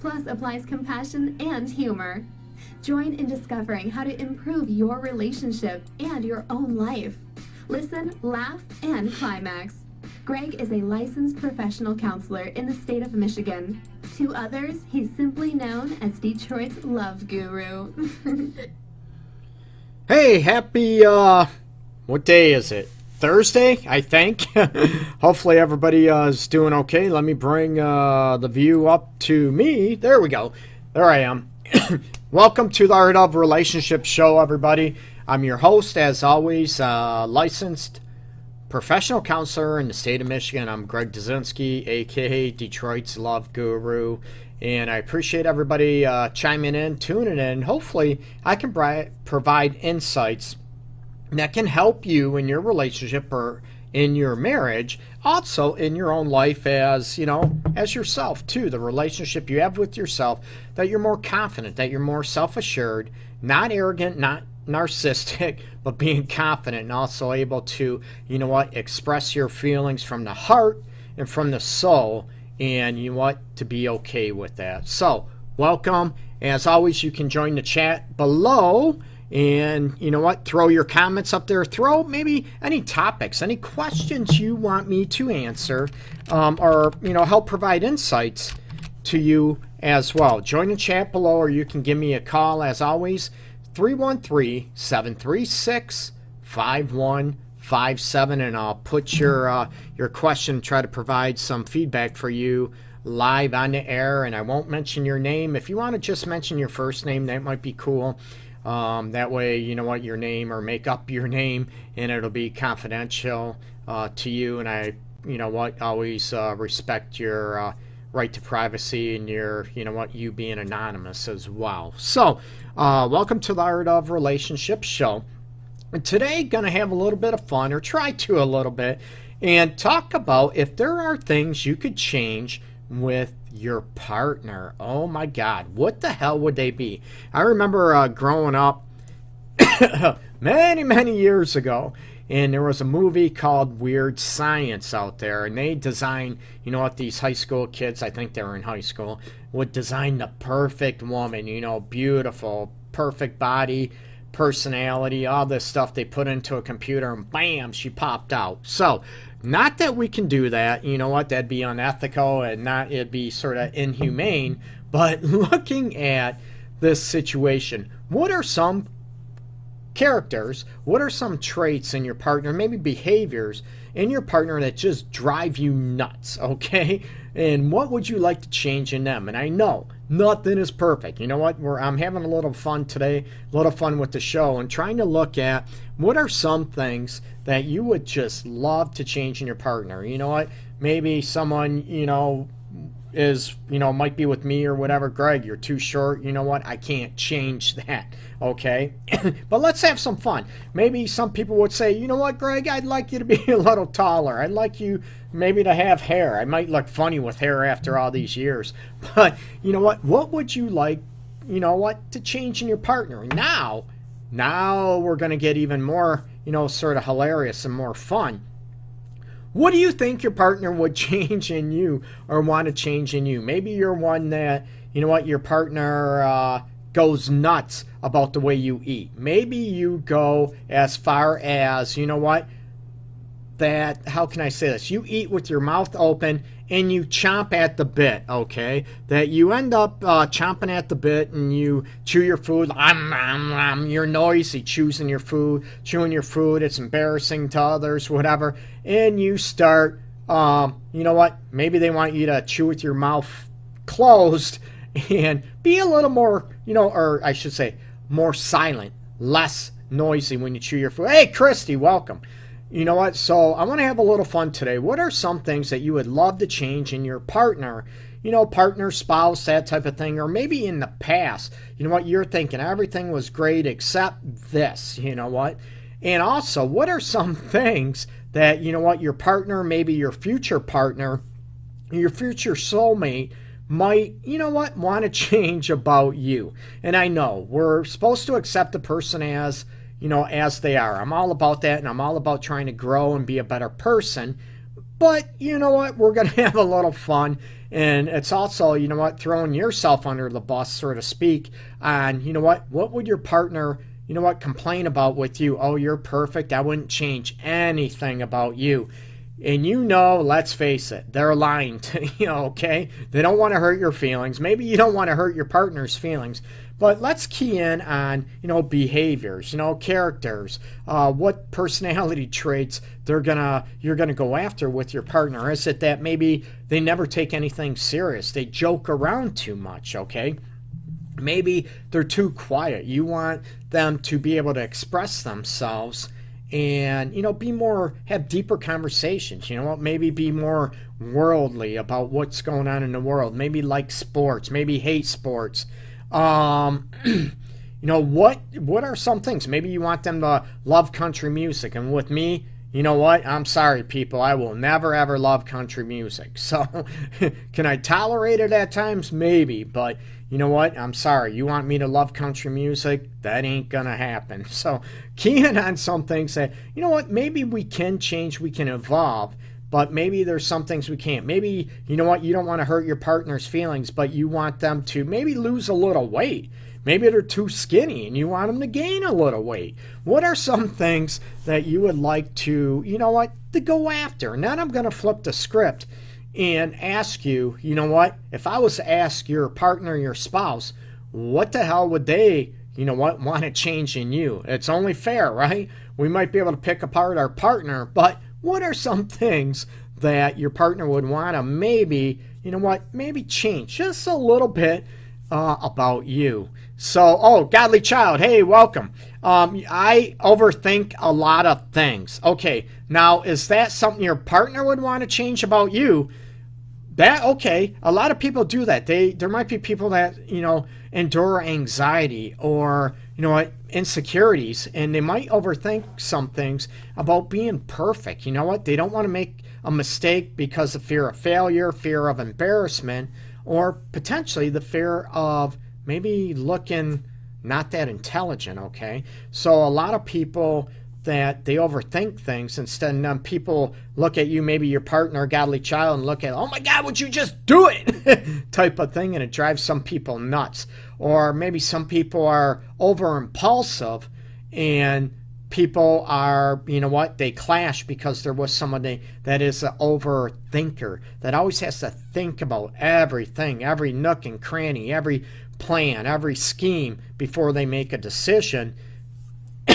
plus applies compassion and humor. Join in discovering how to improve your relationship and your own life. Listen, laugh, and climax. Greg is a licensed professional counselor in the state of Michigan. To others, he's simply known as Detroit's love guru. hey, happy, uh, what day is it? Thursday, I think. Hopefully, everybody uh, is doing okay. Let me bring uh, the view up to me. There we go. There I am. Welcome to the Art of Relationship Show, everybody. I'm your host, as always, uh, licensed professional counselor in the state of Michigan. I'm Greg Dudzinski, aka Detroit's Love Guru. And I appreciate everybody uh, chiming in, tuning in. Hopefully, I can provide insights that can help you in your relationship or in your marriage also in your own life as you know as yourself too the relationship you have with yourself that you're more confident that you're more self-assured not arrogant not narcissistic but being confident and also able to you know what express your feelings from the heart and from the soul and you want to be okay with that. So welcome. As always you can join the chat below and you know what? Throw your comments up there. Throw maybe any topics, any questions you want me to answer, um, or you know, help provide insights to you as well. Join the chat below, or you can give me a call as always 313 736 5157, and I'll put your, uh, your question, try to provide some feedback for you live on the air. And I won't mention your name. If you want to just mention your first name, that might be cool. Um, that way, you know what, your name or make up your name and it'll be confidential uh, to you. And I, you know what, always uh, respect your uh, right to privacy and your, you know what, you being anonymous as well. So, uh, welcome to the Art of Relationships show. And today, to have a little bit of fun or try to a little bit and talk about if there are things you could change with your partner. Oh my God, what the hell would they be? I remember uh, growing up many, many years ago, and there was a movie called Weird Science out there, and they designed, you know what, these high school kids, I think they were in high school, would design the perfect woman, you know, beautiful, perfect body, personality, all this stuff they put into a computer, and bam, she popped out. So, not that we can do that, you know what, that'd be unethical and not it'd be sort of inhumane, but looking at this situation, what are some characters, what are some traits in your partner, maybe behaviors in your partner that just drive you nuts, okay? And what would you like to change in them? And I know nothing is perfect. You know what? We're, I'm having a little fun today, a little fun with the show, and trying to look at what are some things that you would just love to change in your partner. You know what? Maybe someone, you know, is, you know, might be with me or whatever. Greg, you're too short. You know what? I can't change that. Okay. but let's have some fun. Maybe some people would say, you know what, Greg, I'd like you to be a little taller. I'd like you maybe to have hair. I might look funny with hair after all these years. But you know what? What would you like, you know what, to change in your partner? Now, now we're going to get even more, you know, sort of hilarious and more fun. What do you think your partner would change in you or want to change in you? Maybe you're one that, you know what, your partner uh, goes nuts about the way you eat. Maybe you go as far as, you know what, that, how can I say this? You eat with your mouth open and you chomp at the bit, okay? That you end up uh, chomping at the bit and you chew your food. You're noisy, choosing your food, chewing your food. It's embarrassing to others, whatever. And you start, um, you know what? Maybe they want you to chew with your mouth closed and be a little more, you know, or I should say, more silent, less noisy when you chew your food. Hey, Christy, welcome. You know what? So I want to have a little fun today. What are some things that you would love to change in your partner? You know, partner, spouse, that type of thing, or maybe in the past. You know what? You're thinking everything was great except this. You know what? And also, what are some things that, you know what, your partner, maybe your future partner, your future soulmate, might, you know what, want to change about you. And I know we're supposed to accept the person as you know, as they are. I'm all about that and I'm all about trying to grow and be a better person. But you know what? We're going to have a little fun. And it's also, you know what, throwing yourself under the bus, so to speak, on, you know what, what would your partner, you know what, complain about with you? Oh, you're perfect. I wouldn't change anything about you. And you know, let's face it, they're lying to you, okay? They don't want to hurt your feelings. Maybe you don't want to hurt your partner's feelings, but let's key in on, you know, behaviors, you know, characters, uh, what personality traits they're gonna you're gonna go after with your partner. Is it that maybe they never take anything serious? They joke around too much, okay? Maybe they're too quiet. You want them to be able to express themselves and you know be more have deeper conversations you know what maybe be more worldly about what's going on in the world maybe like sports maybe hate sports um, you know what? What are some things? Maybe you want them to love country music, and with me, you know what? I'm sorry, people. I will never ever love country music. So, can I tolerate it at times? Maybe, but you know what? I'm sorry. You want me to love country music? That ain't gonna happen. So, keying on some things that you know what? Maybe we can change. We can evolve but maybe there's some things we can't. Maybe, you know what, you don't want to hurt your partner's feelings, but you want them to maybe lose a little weight. Maybe they're too skinny and you want them to gain a little weight. What are some things that you would like to, you know what, to go after? Then I'm going to flip the script and ask you, you know what, if I was to ask your partner, your spouse, what the hell would they, you know what, want to change in you? It's only fair, right? We might be able to pick apart our partner, but what are some things that your partner would want to maybe, you know what, maybe change just a little bit uh, about you? So, oh, godly child, hey, welcome. Um, I overthink a lot of things. Okay, now is that something your partner would want to change about you? That okay, a lot of people do that. They there might be people that you know endure anxiety or you know insecurities and they might overthink some things about being perfect. You know what? They don't want to make a mistake because of fear of failure, fear of embarrassment, or potentially the fear of maybe looking not that intelligent, okay? So a lot of people that they overthink things instead and then um, people look at you maybe your partner godly child and look at oh my god would you just do it type of thing and it drives some people nuts or maybe some people are over impulsive and people are you know what they clash because there was somebody that is an overthinker that always has to think about everything every nook and cranny every plan every scheme before they make a decision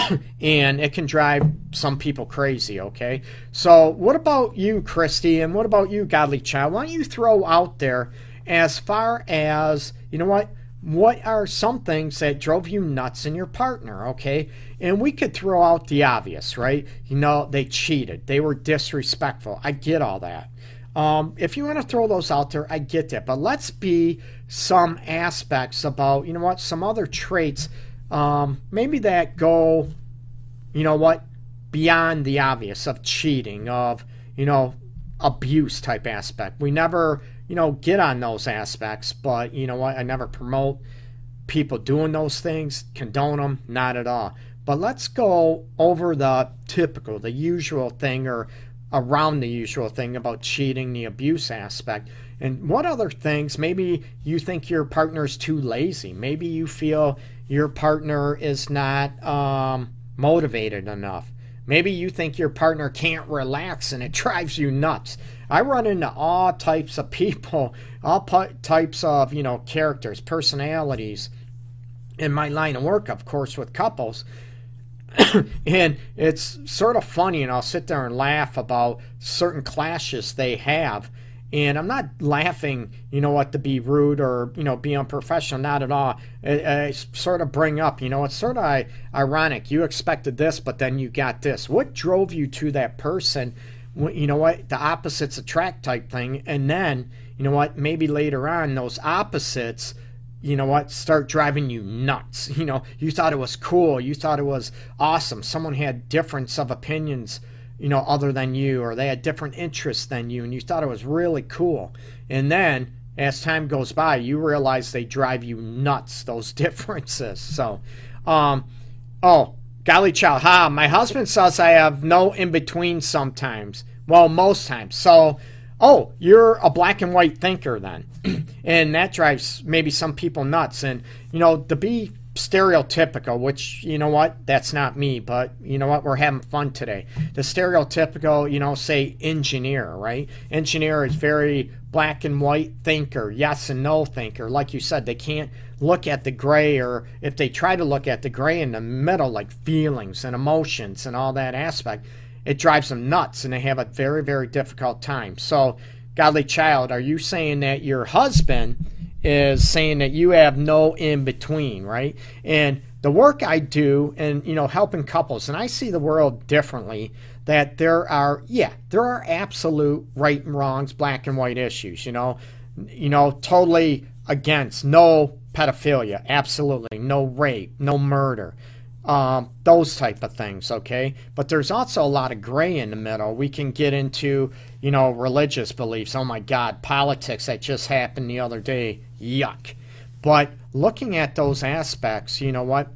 and it can drive some people crazy, okay? So, what about you, Christy, and what about you, Godly Child? Why don't you throw out there as far as, you know what? What are some things that drove you nuts in your partner, okay? And we could throw out the obvious, right? You know, they cheated, they were disrespectful. I get all that. Um, if you want to throw those out there, I get that. But let's be some aspects about, you know what, some other traits um, maybe that go, you know what, beyond the obvious of cheating, of, you know, abuse type aspect. We never, you know, get on those aspects, but you know what, I never promote people doing those things, condone them, not at all. But let's go over the typical, the usual thing, or around the usual thing about cheating, the abuse aspect. And what other things? Maybe you think your partner's too lazy. Maybe you feel your partner is not um, motivated enough. Maybe you think your partner can't relax and it drives you nuts. I run into all types of people, all types of, you know, characters, personalities in my line of work, of course, with couples. and it's sort of funny, and I'll sit there and laugh about certain clashes they have And I'm not laughing, you know what, to be rude or, you know, be unprofessional, not at all. I, I sort of bring up, you know, it's sort of ironic. You expected this, but then you got this. What drove you to that person? You know what, the opposites attract type thing. And then, you know what, maybe later on, those opposites you know what, start driving you nuts. You know, you thought it was cool, you thought it was awesome. Someone had difference of opinions, you know, other than you, or they had different interests than you, and you thought it was really cool. And then as time goes by, you realize they drive you nuts, those differences. So, um, oh, godly child, ha, my husband says I have no in between sometimes. Well, most times. So, oh, you're a black and white thinker then. and that drives maybe some people nuts. And, you know, to be stereotypical, which, you know what, that's not me, but you know what, we're having fun today. The stereotypical, you know, say engineer, right? Engineer is very black and white thinker, yes and no thinker. Like you said, they can't look at the gray, or if they try to look at the gray in the middle, like feelings and emotions and all that aspect, it drives them nuts and they have a very, very difficult time. So, godly child, are you saying that your husband is saying that you have no in between, right? And the work I do and, you know, helping couples, and I see the world differently, that there are, yeah, there are absolute right and wrongs, black and white issues, you know, you know, totally against no pedophilia, absolutely, no rape, no murder um, those type of things, okay? But there's also a lot of gray in the middle. We can get into, you know, religious beliefs. Oh my God, politics that just happened the other day. Yuck. But looking at those aspects, you know what?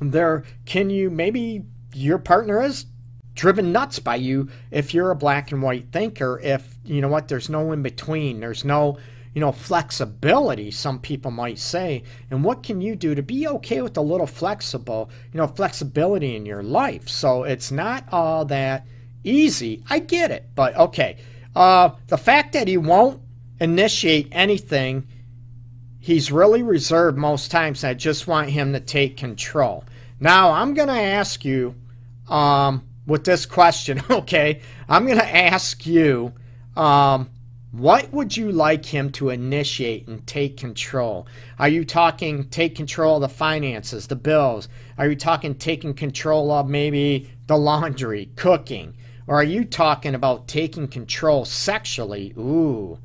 There, can you maybe your partner is driven nuts by you if you're a black and white thinker. If you know what, there's no in between. There's no you know, flexibility, some people might say. And what can you do to be okay with a little flexible, you know, flexibility in your life? So it's not all that easy. I get it, but okay. Uh, the fact that he won't initiate anything, he's really reserved most times. I just want him to take control. Now, I'm going to ask you um, with this question, okay? I'm going to ask you. Um, what would you like him to initiate and take control? Are you talking take control of the finances, the bills? Are you talking taking control of maybe the laundry, cooking? Or are you talking about taking control sexually? Ooh,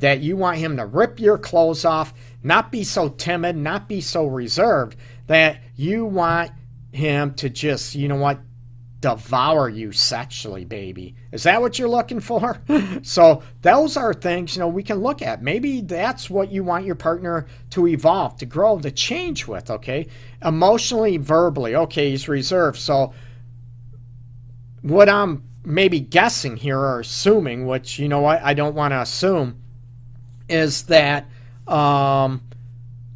that you want him to rip your clothes off, not be so timid, not be so reserved, that you want him to just, you know what, devour you sexually, baby. Is that what you're looking for? so, those are things, you know, we can look at. Maybe that's what you want your partner to evolve, to grow, to change with, okay? Emotionally, verbally, okay, he's reserved. So, what I'm maybe guessing here or assuming, which, you know what, I don't want to assume, is that um,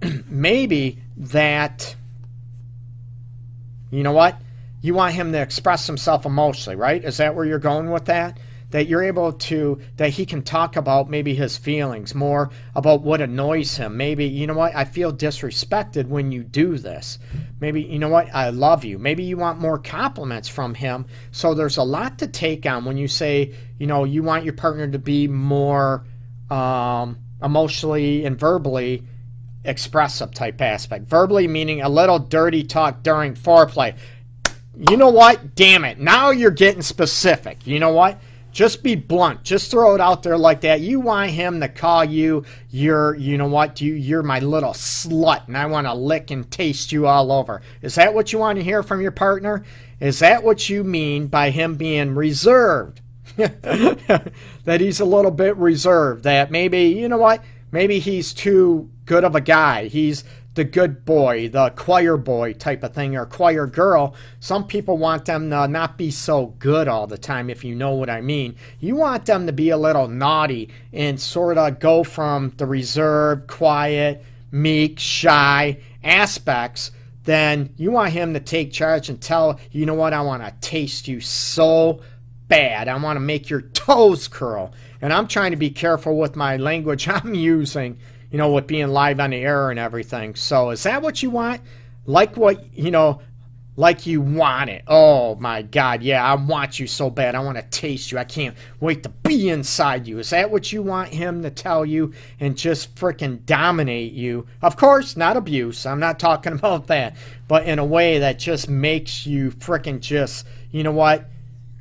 maybe that, you know what? you want him to express himself emotionally, right? Is that where you're going with that? That you're able to, that he can talk about maybe his feelings, more about what annoys him. Maybe, you know what, I feel disrespected when you do this. Maybe, you know what, I love you. Maybe you want more compliments from him. So there's a lot to take on when you say, you know, you want your partner to be more um, emotionally and verbally expressive type aspect. Verbally meaning a little dirty talk during foreplay you know what? Damn it. Now you're getting specific. You know what? Just be blunt. Just throw it out there like that. You want him to call you your, you know what? You, you're my little slut, and I want to lick and taste you all over. Is that what you want to hear from your partner? Is that what you mean by him being reserved? that he's a little bit reserved. That maybe, you know what? Maybe he's too good of a guy. He's the good boy, the choir boy type of thing, or choir girl. Some people want them to not be so good all the time, if you know what I mean. You want them to be a little naughty and sort of go from the reserved, quiet, meek, shy aspects. Then you want him to take charge and tell, you know what, I want to taste you so bad. I want to make your toes curl. And I'm trying to be careful with my language I'm using you know, with being live on the air and everything. So is that what you want? Like what, you know, like you want it. Oh my God, yeah, I want you so bad. I want to taste you. I can't wait to be inside you. Is that what you want him to tell you and just freaking dominate you? Of course, not abuse. I'm not talking about that, but in a way that just makes you freaking just, you know what?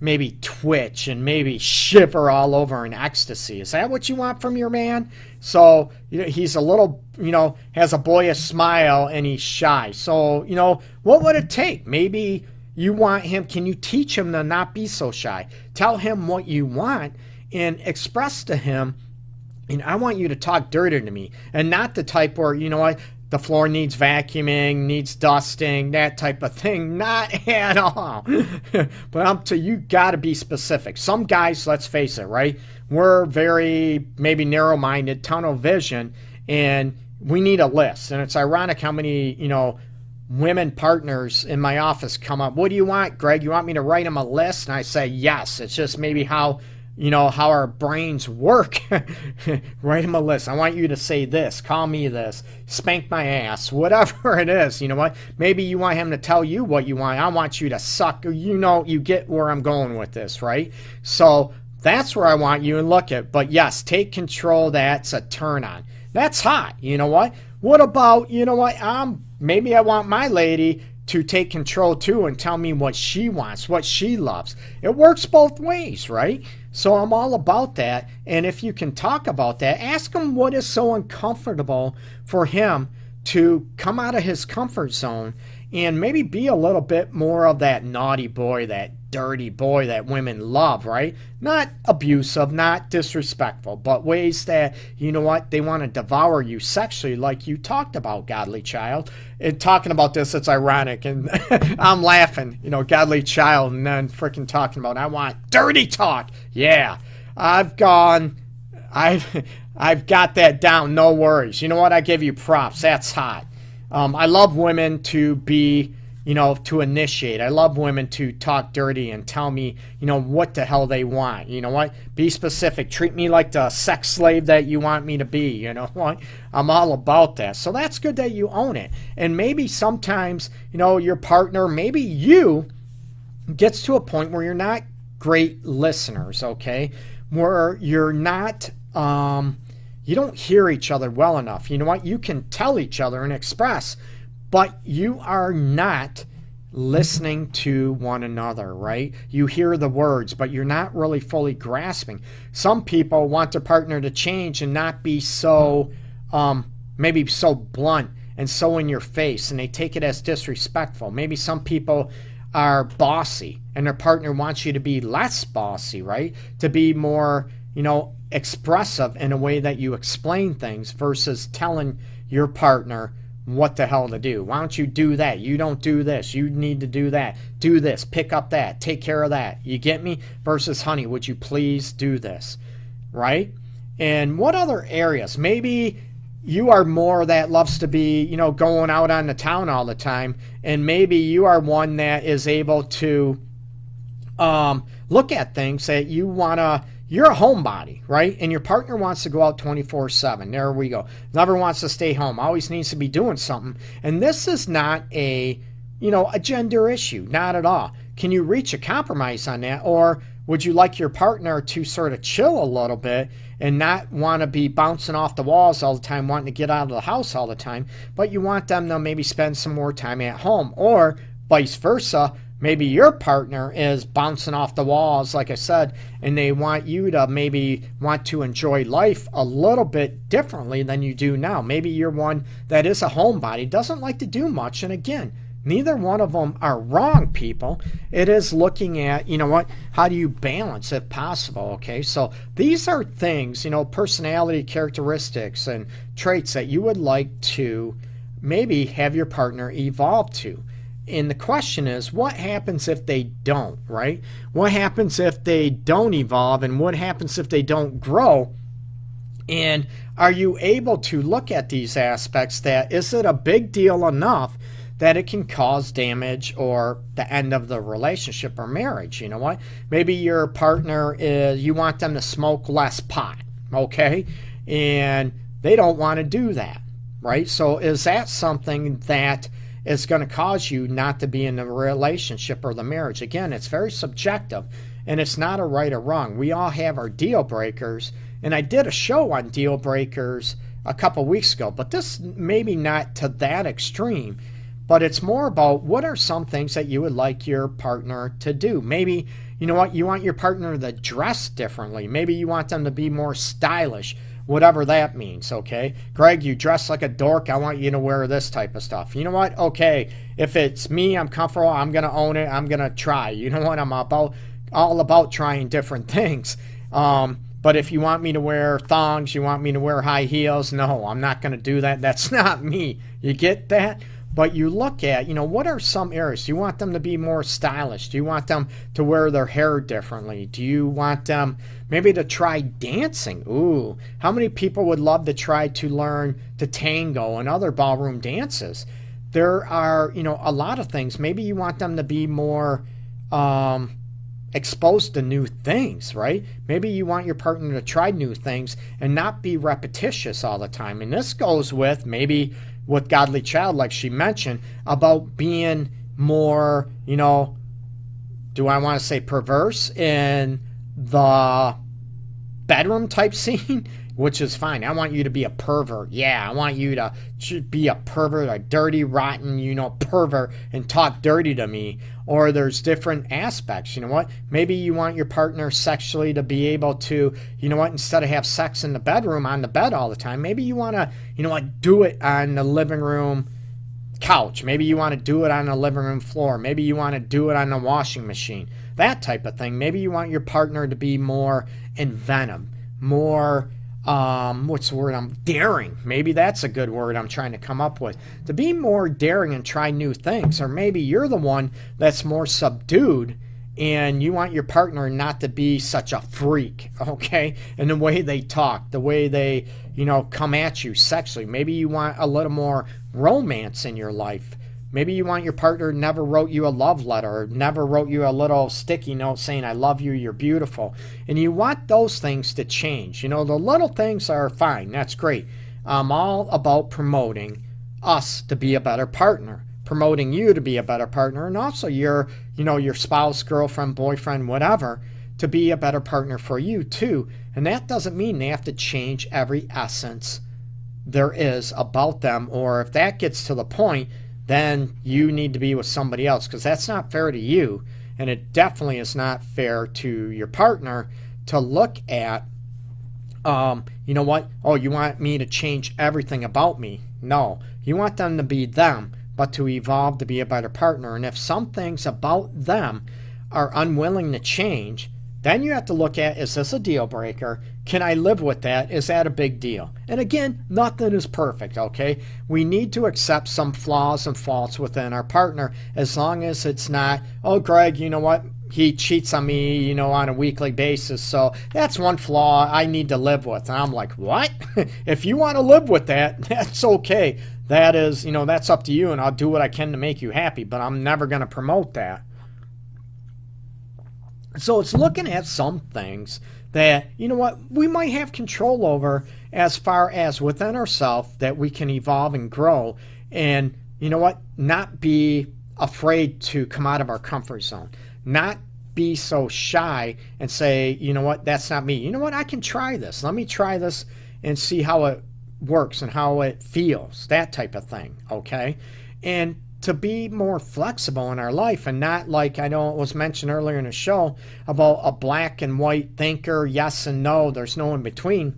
Maybe twitch and maybe shiver all over in ecstasy. Is that what you want from your man? So you know, he's a little, you know, has a boyish smile and he's shy. So, you know, what would it take? Maybe you want him, can you teach him to not be so shy? Tell him what you want and express to him, and I want you to talk dirty to me and not the type where, you know what, the floor needs vacuuming, needs dusting, that type of thing. Not at all. but I'm to you got to be specific. Some guys, let's face it, right? We're very maybe narrow-minded, tunnel vision, and we need a list. And it's ironic how many you know women partners in my office come up. What do you want, Greg? You want me to write them a list? And I say yes. It's just maybe how you know, how our brains work. Write him a list. I want you to say this, call me this, spank my ass, whatever it is. You know what? Maybe you want him to tell you what you want. I want you to suck. You know, you get where I'm going with this, right? So that's where I want you to look at. But yes, take control. That's a turn on. That's hot. You know what? What about, you know what? Um, maybe I want my lady to take control too and tell me what she wants, what she loves. It works both ways, right? So I'm all about that. And if you can talk about that, ask him what is so uncomfortable for him to come out of his comfort zone and maybe be a little bit more of that naughty boy, that dirty boy that women love, right? Not abusive, not disrespectful, but ways that, you know what, they want to devour you sexually, like you talked about, godly child. And talking about this, it's ironic, and I'm laughing, you know, godly child, and then freaking talking about, I want dirty talk. Yeah, I've gone, I've, I've got that down, no worries. You know what, I give you props, that's hot. Um, I love women to be you know, to initiate. I love women to talk dirty and tell me, you know, what the hell they want. You know what? Be specific. Treat me like the sex slave that you want me to be. You know what? I'm all about that. So that's good that you own it. And maybe sometimes, you know, your partner, maybe you gets to a point where you're not great listeners, okay? Where you're not, um, you don't hear each other well enough. You know what? You can tell each other and express but you are not listening to one another, right? You hear the words, but you're not really fully grasping. Some people want their partner to change and not be so, um, maybe so blunt and so in your face, and they take it as disrespectful. Maybe some people are bossy and their partner wants you to be less bossy, right? To be more, you know, expressive in a way that you explain things versus telling your partner what the hell to do. Why don't you do that? You don't do this. You need to do that. Do this. Pick up that. Take care of that. You get me? Versus, honey, would you please do this? Right? And what other areas? Maybe you are more that loves to be, you know, going out on the town all the time. And maybe you are one that is able to um, look at things that you want to you're a homebody, right? And your partner wants to go out 24 7. There we go. Never wants to stay home, always needs to be doing something. And this is not a, you know, a gender issue, not at all. Can you reach a compromise on that? Or would you like your partner to sort of chill a little bit and not want to be bouncing off the walls all the time, wanting to get out of the house all the time, but you want them to maybe spend some more time at home? Or vice versa maybe your partner is bouncing off the walls, like I said, and they want you to maybe want to enjoy life a little bit differently than you do now. Maybe you're one that is a homebody, doesn't like to do much. And again, neither one of them are wrong, people. It is looking at, you know what, how do you balance if possible, okay? So these are things, you know, personality characteristics and traits that you would like to maybe have your partner evolve to. And the question is, what happens if they don't, right? What happens if they don't evolve and what happens if they don't grow? And are you able to look at these aspects that is it a big deal enough that it can cause damage or the end of the relationship or marriage? You know what? Maybe your partner is, you want them to smoke less pot, okay? And they don't want to do that, right? So is that something that is going to cause you not to be in the relationship or the marriage. Again, it's very subjective and it's not a right or wrong. We all have our deal breakers. And I did a show on deal breakers a couple weeks ago, but this maybe not to that extreme, but it's more about what are some things that you would like your partner to do. Maybe, you know what, you want your partner to dress differently. Maybe you want them to be more stylish, whatever that means, okay? Greg, you dress like a dork. I want you to wear this type of stuff. You know what? Okay, if it's me, I'm comfortable. I'm going to own it. I'm going to try. You know what? I'm about all about trying different things. Um, but if you want me to wear thongs, you want me to wear high heels, no, I'm not going to do that. That's not me. You get that? But you look at, you know, what are some areas? Do you want them to be more stylish? Do you want them to wear their hair differently? Do you want them maybe to try dancing? Ooh, how many people would love to try to learn to tango and other ballroom dances? There are, you know, a lot of things. Maybe you want them to be more, um, exposed to new things, right? Maybe you want your partner to try new things and not be repetitious all the time. And this goes with maybe with Godly Child, like she mentioned, about being more, you know, do I want to say perverse in the bedroom type scene? Which is fine. I want you to be a pervert. Yeah, I want you to be a pervert, a dirty, rotten, you know, pervert and talk dirty to me or there's different aspects. You know what? Maybe you want your partner sexually to be able to, you know what, instead of have sex in the bedroom on the bed all the time, maybe you want to, you know what, do it on the living room couch. Maybe you want to do it on the living room floor. Maybe you want to do it on the washing machine. That type of thing. Maybe you want your partner to be more inventive, more um, what's the word I'm daring. Maybe that's a good word I'm trying to come up with. To be more daring and try new things. Or maybe you're the one that's more subdued and you want your partner not to be such a freak, okay? And the way they talk, the way they, you know, come at you sexually. Maybe you want a little more romance in your life. Maybe you want your partner never wrote you a love letter, never wrote you a little sticky note saying, I love you, you're beautiful. And you want those things to change. You know, the little things are fine, that's great. I'm all about promoting us to be a better partner, promoting you to be a better partner, and also your, you know, your spouse, girlfriend, boyfriend, whatever, to be a better partner for you too. And that doesn't mean they have to change every essence there is about them, or if that gets to the point, then you need to be with somebody else because that's not fair to you. And it definitely is not fair to your partner to look at, um, you know what? Oh, you want me to change everything about me? No. You want them to be them, but to evolve to be a better partner. And if some things about them are unwilling to change, then you have to look at is this a deal breaker? Can I live with that? Is that a big deal? And again, nothing is perfect, okay? We need to accept some flaws and faults within our partner as long as it's not, oh, Greg, you know what? He cheats on me, you know, on a weekly basis. So that's one flaw I need to live with. And I'm like, what? if you want to live with that, that's okay. That is, you know, that's up to you, and I'll do what I can to make you happy, but I'm never going to promote that. So it's looking at some things that, you know what, we might have control over as far as within ourselves that we can evolve and grow and, you know what, not be afraid to come out of our comfort zone, not be so shy and say, you know what, that's not me. You know what, I can try this. Let me try this and see how it works and how it feels, that type of thing, okay? And to be more flexible in our life and not like I know it was mentioned earlier in the show about a black and white thinker, yes and no, there's no in between.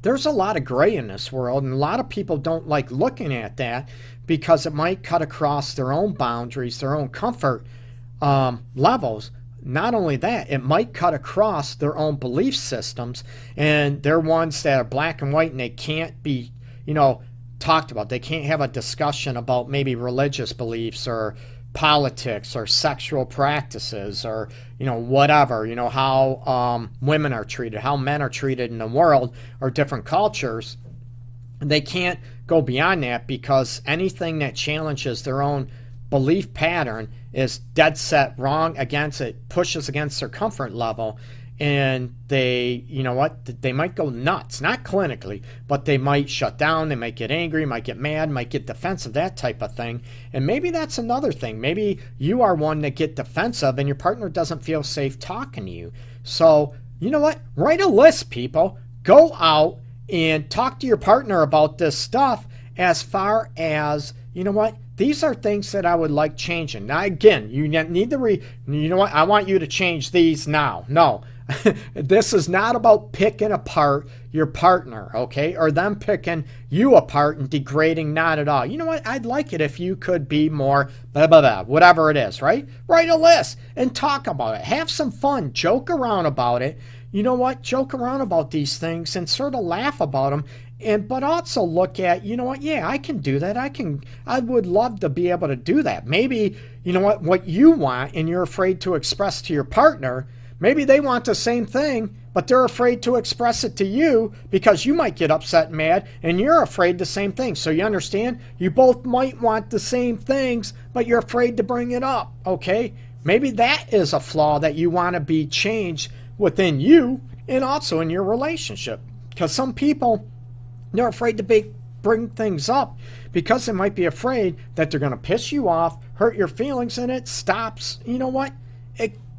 There's a lot of gray in this world, and a lot of people don't like looking at that because it might cut across their own boundaries, their own comfort um, levels. Not only that, it might cut across their own belief systems, and they're ones that are black and white and they can't be, you know, talked about. They can't have a discussion about maybe religious beliefs or politics or sexual practices or you know whatever you know how um, women are treated how men are treated in the world or different cultures they can't go beyond that because anything that challenges their own belief pattern is dead set wrong against it pushes against their comfort level and they, you know what, they might go nuts, not clinically, but they might shut down, they might get angry, might get mad, might get defensive, that type of thing. And maybe that's another thing. Maybe you are one that get defensive and your partner doesn't feel safe talking to you. So, you know what? Write a list, people. Go out and talk to your partner about this stuff as far as, you know what? These are things that I would like changing. Now, again, you need to re, you know what? I want you to change these now. No, this is not about picking apart your partner, okay? Or them picking you apart and degrading, not at all. You know what? I'd like it if you could be more blah, blah, blah, whatever it is, right? Write a list and talk about it. Have some fun. Joke around about it. You know what? Joke around about these things and sort of laugh about them and but also look at you know what yeah i can do that i can i would love to be able to do that maybe you know what what you want and you're afraid to express to your partner Maybe they want the same thing, but they're afraid to express it to you because you might get upset and mad, and you're afraid the same thing. So you understand? You both might want the same things, but you're afraid to bring it up, okay? Maybe that is a flaw that you want to be changed within you and also in your relationship. Because some people, they're afraid to be, bring things up because they might be afraid that they're going to piss you off, hurt your feelings, and it stops. You know what?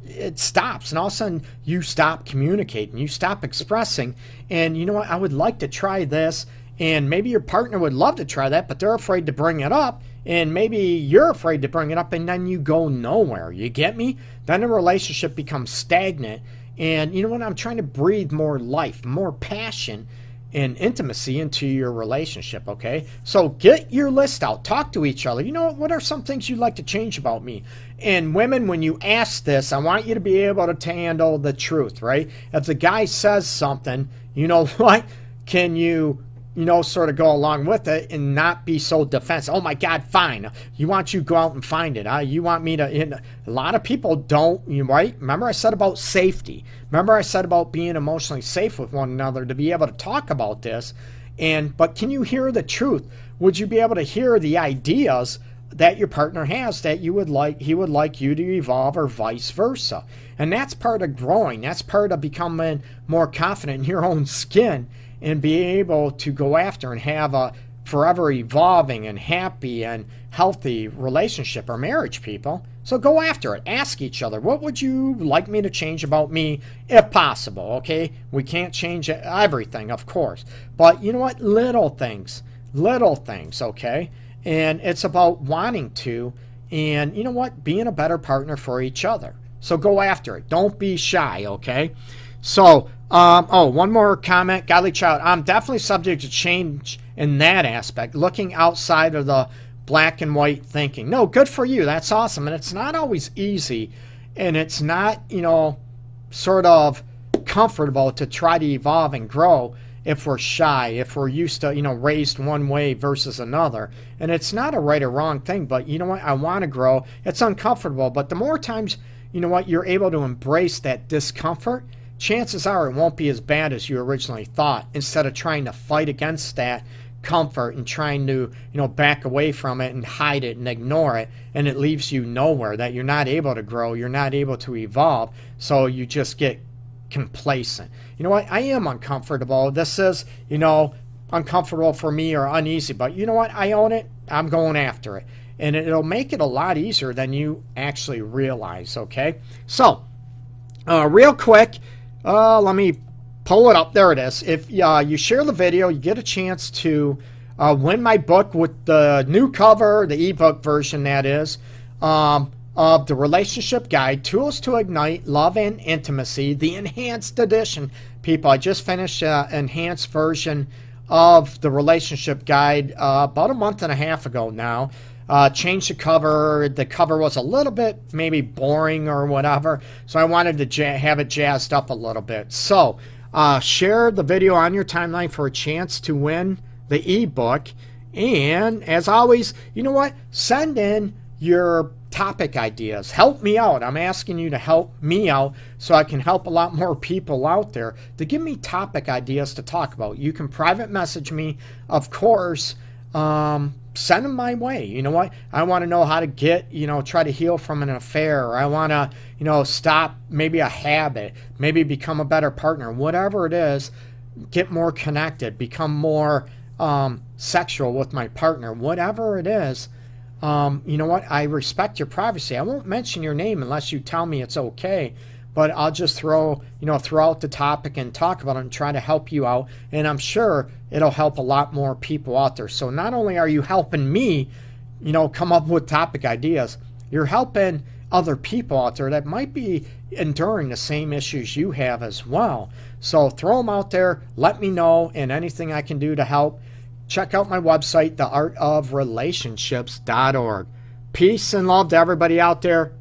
It stops and all of a sudden you stop communicating you stop expressing and you know what i would like to try this and maybe your partner would love to try that but they're afraid to bring it up and maybe you're afraid to bring it up and then you go nowhere you get me? Then the relationship becomes stagnant and you know what i'm trying to breathe more life more passion and intimacy into your relationship, okay? So get your list out, talk to each other. You know what? What are some things you'd like to change about me? And women, when you ask this, I want you to be able to handle the truth, right? If the guy says something, you know what? Can you you know, sort of go along with it and not be so defensive. Oh my God, fine. You want you go out and find it. Huh? You want me to. a lot of people don't. You right? Remember I said about safety. Remember I said about being emotionally safe with one another to be able to talk about this. And but can you hear the truth? Would you be able to hear the ideas that your partner has that you would like he would like you to evolve or vice versa? And that's part of growing. That's part of becoming more confident in your own skin and be able to go after and have a forever evolving and happy and healthy relationship or marriage, people. So go after it. Ask each other, what would you like me to change about me if possible? Okay? We can't change everything, of course. But you know what? Little things. Little things, okay? And it's about wanting to and you know what? Being a better partner for each other. So go after it. Don't be shy, okay? So, um, oh, one more comment. Godly Child, I'm definitely subject to change in that aspect, looking outside of the black and white thinking. No, good for you. That's awesome. And it's not always easy. And it's not, you know, sort of comfortable to try to evolve and grow if we're shy, if we're used to, you know, raised one way versus another. And it's not a right or wrong thing, but you know what? I want to grow. It's uncomfortable. But the more times, you know what, you're able to embrace that discomfort chances are it won't be as bad as you originally thought. Instead of trying to fight against that comfort and trying to you know back away from it and hide it and ignore it and it leaves you nowhere that you're not able to grow you're not able to evolve so you just get complacent. You know what? I am uncomfortable. This is you know uncomfortable for me or uneasy but you know what? I own it. I'm going after it. And it'll make it a lot easier than you actually realize okay? So uh, real quick uh, let me pull it up. There it is. If uh, you share the video, you get a chance to uh, win my book with the new cover, the ebook version, that is, um, of the Relationship Guide Tools to Ignite Love and Intimacy, the enhanced edition. People, I just finished an enhanced version of the Relationship Guide uh, about a month and a half ago now uh, changed the cover. The cover was a little bit maybe boring or whatever, so I wanted to have it jazzed up a little bit. So, uh, share the video on your timeline for a chance to win the ebook. And as always, you know what? Send in your topic ideas. Help me out. I'm asking you to help me out so I can help a lot more people out there to give me topic ideas to talk about. You can private message me, of course. Um, send them my way. You know what? I want to know how to get, you know, try to heal from an affair, or I want to, you know, stop maybe a habit, maybe become a better partner, whatever it is, get more connected, become more um, sexual with my partner, whatever it is. Um, you know what? I respect your privacy. I won't mention your name unless you tell me it's okay but I'll just throw, you know, throw out the topic and talk about it and try to help you out. And I'm sure it'll help a lot more people out there. So not only are you helping me, you know, come up with topic ideas, you're helping other people out there that might be enduring the same issues you have as well. So throw them out there, let me know, and anything I can do to help. Check out my website, theartofrelationships.org. Peace and love to everybody out there.